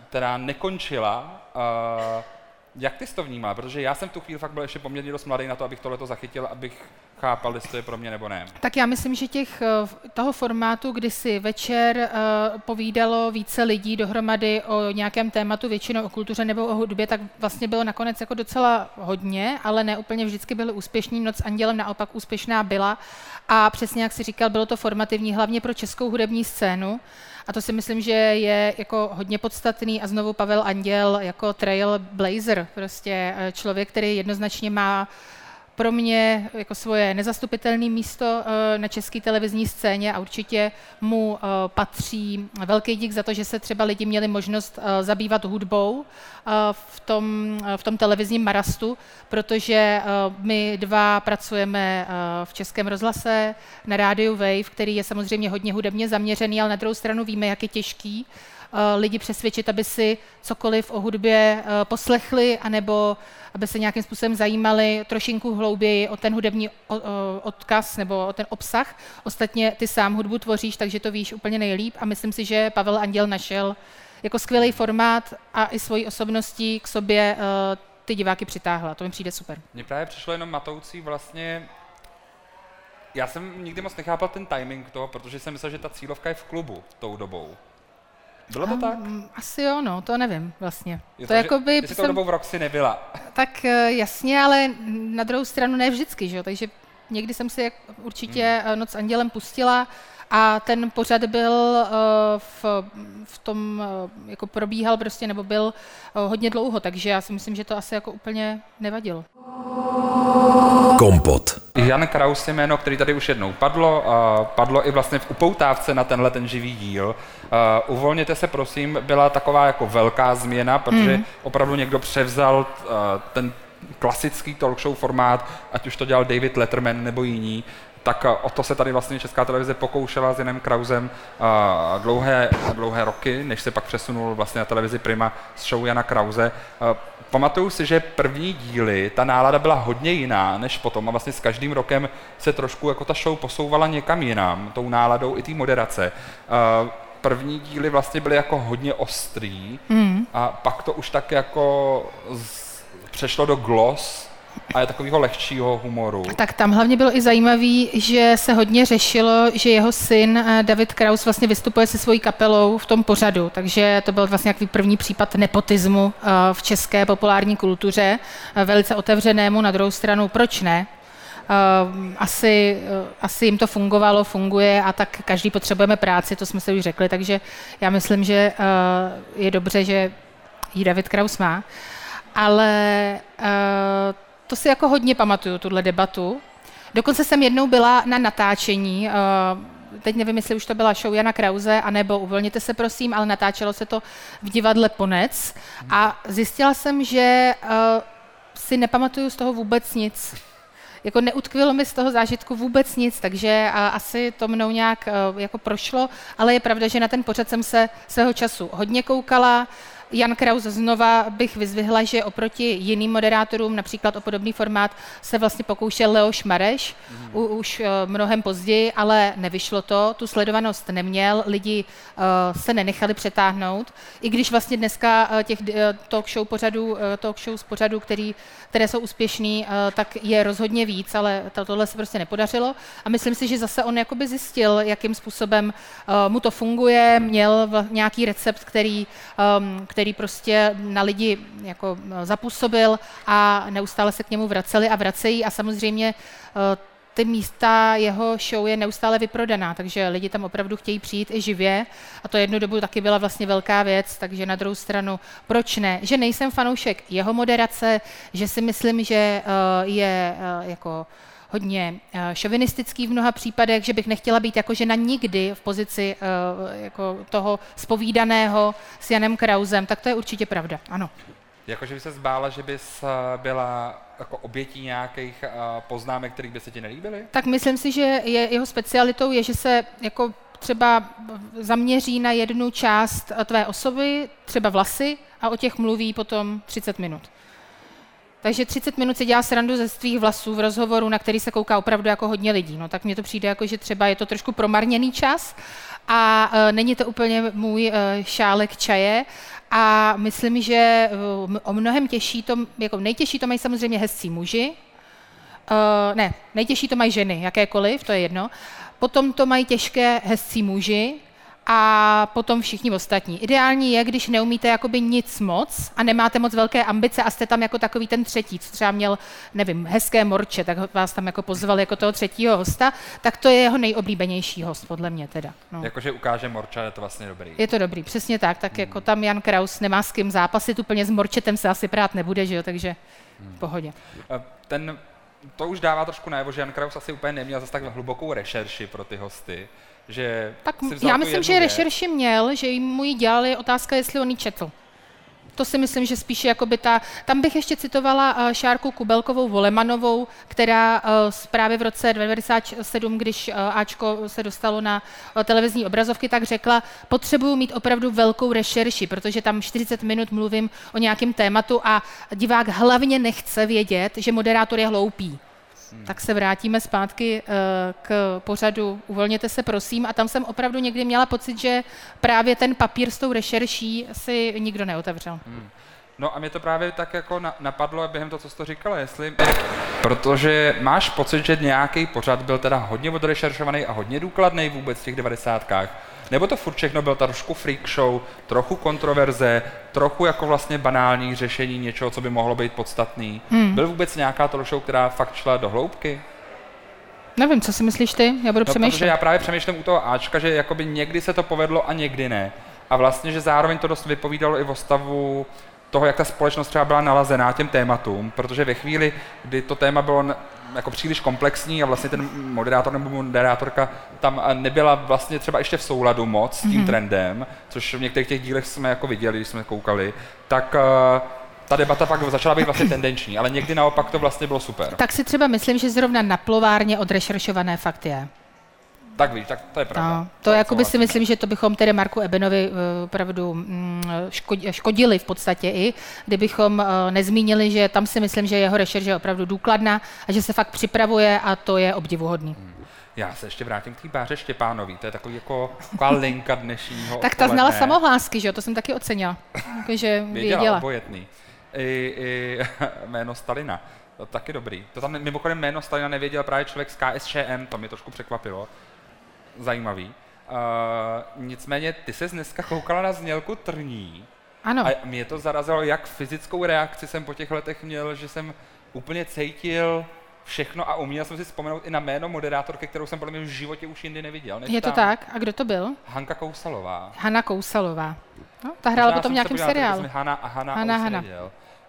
která nekončila. Jak ty jsi to vnímal? Protože já jsem v tu chvíli fakt byl ještě poměrně dost mladý na to, abych tohle zachytil, abych chápal, jestli to je pro mě nebo ne. Tak já myslím, že těch, eh, toho formátu, kdy si večer uh, povídalo více lidí dohromady o nějakém tématu, většinou o kultuře nebo o hudbě, tak vlastně bylo nakonec jako docela hodně, ale ne úplně vždycky byly úspěšní. Noc Andělem naopak úspěšná byla a přesně jak si říkal, bylo to formativní hlavně pro českou hudební scénu. A to si myslím, že je jako hodně podstatný. A znovu Pavel Anděl jako trailblazer, prostě eh, člověk, který jednoznačně má pro mě jako svoje nezastupitelné místo eh, na české televizní scéně a určitě mu eh, patří velký dík za to, že se třeba lidi měli možnost eh, zabývat hudbou v tom, v tom televizním marastu, protože my dva pracujeme v Českém rozhlase na rádiu Wave, který je samozřejmě hodně hudebně zaměřený, ale na druhou stranu víme, jak je těžký lidi přesvědčit, aby si cokoliv o hudbě poslechli, anebo aby se nějakým způsobem zajímali trošinku hlouběji o ten hudební odkaz nebo o ten obsah. Ostatně ty sám hudbu tvoříš, takže to víš úplně nejlíp a myslím si, že Pavel Anděl našel jako skvělý formát a i svojí osobností k sobě eh, ty diváky přitáhla. To mi přijde super. Mně právě přišlo jenom matoucí vlastně já jsem nikdy moc nechápal ten timing toho, protože jsem myslel, že ta cílovka je v klubu tou dobou. Bylo to tak? Asi jo, no, to nevím vlastně. Je to, to jako by... Jsi dobou v Roxy nebyla. Tak eh, jasně, ale na druhou stranu ne vždycky, že jo? takže někdy jsem si určitě hmm. Noc andělem pustila a ten pořad byl uh, v, v tom, uh, jako probíhal prostě, nebo byl uh, hodně dlouho, takže já si myslím, že to asi jako úplně nevadilo. Kompot. Jan Kraus je jméno, který tady už jednou padlo, padlo i vlastně v upoutávce na tenhle ten živý díl. Uvolněte se prosím, byla taková jako velká změna, protože mm. opravdu někdo převzal ten klasický talk show formát, ať už to dělal David Letterman nebo jiní, tak o to se tady vlastně Česká televize pokoušela s Janem Krausem dlouhé, dlouhé roky, než se pak přesunul vlastně na televizi Prima s show Jana Krause. Pamatuju si, že první díly, ta nálada byla hodně jiná než potom a vlastně s každým rokem se trošku jako ta show posouvala někam jinam, tou náladou i té moderace. První díly vlastně byly jako hodně ostrý mm. a pak to už tak jako z, přešlo do gloss, a je takového lehčího humoru. Tak tam hlavně bylo i zajímavé, že se hodně řešilo, že jeho syn eh, David Kraus vlastně vystupuje se svojí kapelou v tom pořadu, takže to byl vlastně nějaký první případ nepotismu eh, v české populární kultuře, eh, velice otevřenému, na druhou stranu, proč ne? asi, asi jim to fungovalo, funguje a tak každý potřebujeme práci, to jsme se už řekli, takže já myslím, že je dobře, že ji David Kraus má. Ale to si jako hodně pamatuju, tuhle debatu. Dokonce jsem jednou byla na natáčení uh, teď nevím, jestli už to byla show Jana Krause, anebo uvolněte se prosím, ale natáčelo se to v divadle Ponec. A zjistila jsem, že uh, si nepamatuju z toho vůbec nic. Jako neutkvilo mi z toho zážitku vůbec nic, takže a, asi to mnou nějak a, jako prošlo, ale je pravda, že na ten pořad jsem se svého času hodně koukala, Jan Kraus znova bych vyzvihla, že oproti jiným moderátorům, například o podobný formát, se vlastně pokoušel Leoš Mareš, mm. u, už uh, mnohem později, ale nevyšlo to, tu sledovanost neměl, lidi uh, se nenechali přetáhnout, i když vlastně dneska uh, těch talk show pořadů, talk show z pořadů, který, které jsou úspěšný, tak je rozhodně víc, ale to, tohle se prostě nepodařilo a myslím si, že zase on jakoby zjistil, jakým způsobem mu to funguje, měl nějaký recept, který, který prostě na lidi jako eh, zapůsobil a neustále se k němu vraceli a vracejí a samozřejmě eh, ty místa jeho show je neustále vyprodaná, takže lidi tam opravdu chtějí přijít i živě a to jednu dobu taky byla vlastně velká věc, takže na druhou stranu, proč ne? Že nejsem fanoušek jeho moderace, že si myslím, že eh, je jako hodně eh, šovinistický v mnoha případech, že bych nechtěla být jako žena nikdy v pozici eh, jako toho spovídaného s Janem Krausem, tak to je určitě pravda, ano. Jakože by se zbála, že bys eh, byla jako obětí nějakých poznámek, kterých by se ti nelíbily? Tak myslím si, že je, jeho specialitou je, že se jako třeba zaměří na jednu část tvé osoby, třeba vlasy, a o těch mluví potom 30 minut. Takže 30 minut si dělá srandu ze svých vlasů v rozhovoru, na který se kouká opravdu jako hodně lidí. No, tak mně to přijde jako, že třeba je to trošku promarněný čas a uh, není to úplně můj uh, šálek čaje. A myslím, že uh, o mnohem těžší to, jako nejtěžší to mají samozřejmě hezcí muži, Uh, ne, nejtěžší to mají ženy, jakékoliv, to je jedno. Potom to mají těžké hezcí muži, a potom všichni ostatní. Ideální je, když neumíte jakoby nic moc a nemáte moc velké ambice a jste tam jako takový ten třetí, co třeba měl, nevím, hezké morče, tak vás tam jako pozval jako toho třetího hosta, tak to je jeho nejoblíbenější host, podle mě teda. No. Jakože ukáže morča, je to vlastně dobrý. Je to dobrý, přesně tak, tak jako hmm. jako tam Jan Kraus nemá s kým zápasit, úplně s morčetem se asi prát nebude, že jo, takže v pohodě. Ten to už dává trošku najevo, že Jan Kraus asi úplně neměl zase tak hlubokou rešerši pro ty hosty že Tak já myslím, že rešerši měl, že mu ji dělali, otázka, jestli on ji četl. To si myslím, že spíše jako by ta... Tam bych ještě citovala uh, Šárku Kubelkovou Volemanovou, která uh, právě v roce 1997, když uh, Ačko se dostalo na televizní obrazovky, tak řekla, potřebuju mít opravdu velkou rešerši, protože tam 40 minut mluvím o nějakém tématu a divák hlavně nechce vědět, že moderátor je hloupý. Hmm. Tak se vrátíme zpátky uh, k pořadu Uvolněte se prosím a tam jsem opravdu někdy měla pocit, že právě ten papír s tou rešerší si nikdo neotevřel. Hmm. No a mě to právě tak jako napadlo během toho, co jsi to říkala, jestli... Protože máš pocit, že nějaký pořad byl teda hodně odrešeršovaný a hodně důkladný vůbec v těch devadesátkách, nebo to furt všechno byl trošku freak show, trochu kontroverze, trochu jako vlastně banální řešení něčeho, co by mohlo být podstatný? Hmm. Byl vůbec nějaká to show, která fakt šla do hloubky? Nevím, co si myslíš ty? Já budu no, přemýšlet. Protože já právě přemýšlím u toho Ačka, že jakoby někdy se to povedlo a někdy ne. A vlastně, že zároveň to dost vypovídalo i o stavu toho, jak ta společnost třeba byla nalazená těm tématům, protože ve chvíli, kdy to téma bylo jako příliš komplexní a vlastně ten moderátor nebo moderátorka tam nebyla vlastně třeba ještě v souladu moc s tím mm-hmm. trendem, což v některých těch dílech jsme jako viděli, když jsme koukali, tak uh, ta debata pak začala být vlastně tendenční, ale někdy naopak to vlastně bylo super. Tak si třeba myslím, že zrovna na plovárně odrešeršované fakt je. Tak víš, tak to je pravda. No, to, to jako by si myslím, že to bychom tedy Marku Ebenovi eh, opravdu mm, škodili v podstatě i, kdybychom eh, nezmínili, že tam si myslím, že jeho rešerže je opravdu důkladná a že se fakt připravuje a to je obdivuhodný. Hmm. Já se ještě vrátím k té Báře Štěpánový, to je takový jako taková linka dnešního (laughs) Tak ta znala samohlásky, že jo, to jsem taky ocenila. Takže (laughs) věděla. věděla. obojetný. I, I (laughs) jméno Stalina, to taky dobrý. To tam mimochodem jméno Stalina nevěděl právě člověk z KSČM, to mě trošku překvapilo zajímavý. Uh, nicméně ty se dneska koukala na znělku trní. Ano. A mě to zarazilo, jak fyzickou reakci jsem po těch letech měl, že jsem úplně cítil všechno a uměl jsem si vzpomenout i na jméno moderátorky, kterou jsem podle mě v životě už jindy neviděl. Než Je to tam. tak? A kdo to byl? Hanka Kousalová. Hanna Kousalová. No, ta hrála potom v nějakém seriálu. Hana a Hana, Hana, Hana.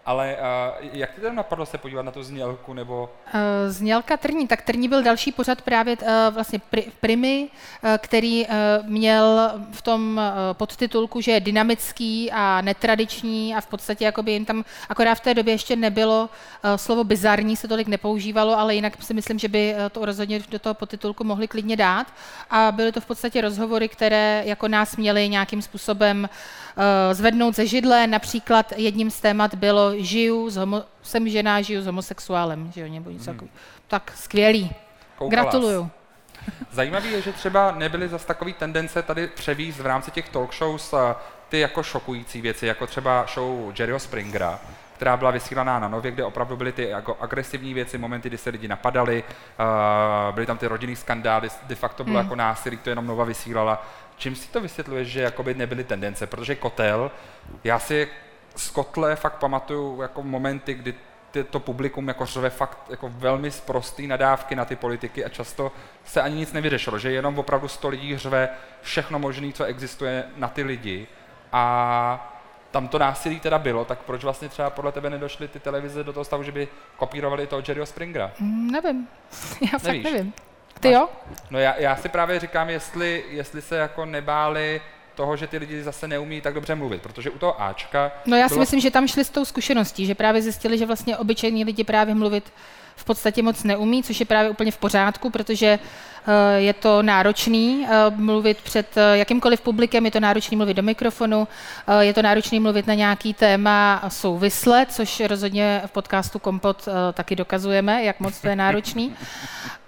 Ale uh, jak ti tam napadlo se podívat na tu znělku, nebo... Uh, znělka Trní, tak Trní byl další pořad právě uh, vlastně pri, Primy, uh, který uh, měl v tom uh, podtitulku, že je dynamický a netradiční a v podstatě jakoby jim tam, akorát v té době ještě nebylo uh, slovo bizarní, se tolik nepoužívalo, ale jinak si myslím, že by to rozhodně do toho podtitulku mohli klidně dát. A byly to v podstatě rozhovory, které jako nás měly nějakým způsobem uh, zvednout ze židle, například jedním z témat bylo žiju s homo, jsem žena, žiju s homosexuálem, že jo, nebo něco hmm. Tak skvělý. Koukala. Gratuluju. Zajímavé je, že třeba nebyly zas takový tendence tady převíst v rámci těch talk shows eh, ty jako šokující věci, jako třeba show Jerryho Springera, která byla vysílaná na Nově, kde opravdu byly ty jako agresivní věci, momenty, kdy se lidi napadali, uh, byly tam ty rodinný skandály, de facto bylo hmm. jako násilí, to jenom Nova vysílala. Čím si to vysvětluje, že jakoby nebyly tendence? Protože Kotel, já si z Kotle fakt pamatuju jako momenty, kdy to publikum jako řve fakt jako velmi sprostý nadávky na ty politiky a často se ani nic nevyřešilo, že jenom opravdu sto lidí řve všechno možné, co existuje na ty lidi a tam to násilí teda bylo, tak proč vlastně třeba podle tebe nedošly ty televize do toho stavu, že by kopírovali toho Jerryho Springera? Mm, nevím, (laughs) já Nevíš? fakt nevím. Ty jo? No já, já si právě říkám, jestli, jestli se jako nebáli toho, že ty lidi zase neumí tak dobře mluvit, protože u toho Ačka... No já si bylo... myslím, že tam šli s tou zkušeností, že právě zjistili, že vlastně obyčejní lidi právě mluvit v podstatě moc neumí, což je právě úplně v pořádku, protože eh, je to náročný eh, mluvit před eh, jakýmkoliv publikem, je to náročný mluvit do mikrofonu, je to náročný mluvit na nějaký téma souvisle, což rozhodně v podcastu Kompot taky dokazujeme, jak moc to je náročný.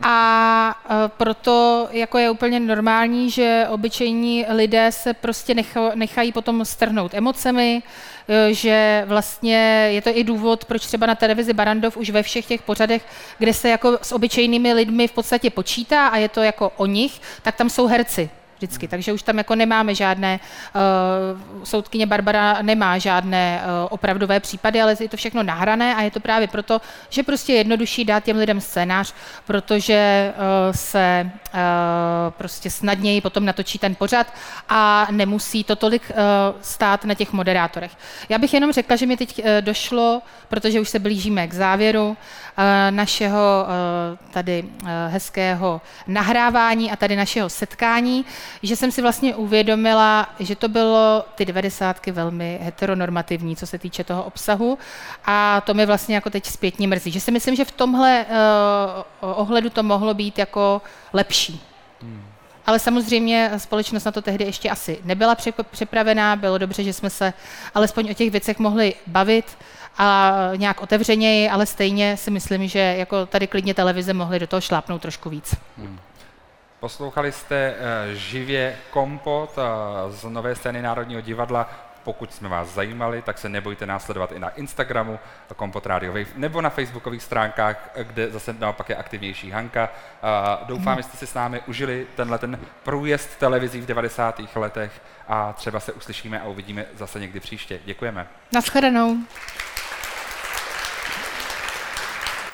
A proto jako je úplně normální, že obyčejní lidé se prostě nechají potom strhnout emocemi, Eh, že vlastně je to i důvod, proč třeba na televizi Barandov už ve všech těch pořadech, kde se jako s obyčejnými lidmi v podstatě počítá a je to jako o nich, tak tam jsou herci vždycky. Takže už tam jako nemáme žádné, uh, soudkyně Barbara nemá žádné uh, opravdové případy, ale je to všechno nahrané a je to právě proto, že prostě je jednodušší dát těm lidem scénář, protože uh, se uh, prostě snadněji potom natočí ten pořad a nemusí to tolik uh, stát na těch moderátorech. Já bych jenom řekla, že mi teď uh, došlo, protože už se blížíme k závěru, našeho uh, tady uh, hezkého nahrávání a tady našeho setkání, že jsem si vlastně uvědomila, že to bylo ty devadesátky velmi heteronormativní, co se týče toho obsahu a to mi vlastně jako teď zpětně mrzí, že si myslím, že v tomhle ohledu to mohlo být jako lepší. Hmm. Ale samozřejmě společnost na to tehdy ještě asi nebyla připravená, bylo dobře, že jsme se alespoň o těch věcech mohli bavit a nějak otevřeněji, ale stejně si myslím, že jako tady klidně televize mohly do toho šlápnout trošku víc. Hmm. Poslouchali jste uh, živě Kompot uh, z nové scény Národního divadla. Pokud jsme vás zajímali, tak se nebojte následovat i na Instagramu Kompot Radio Wave nebo na facebookových stránkách, kde zase naopak je aktivnější Hanka. Uh, doufám, že jste si s námi užili tenhle ten průjezd televizí v 90. letech a třeba se uslyšíme a uvidíme zase někdy příště. Děkujeme. Naschledanou.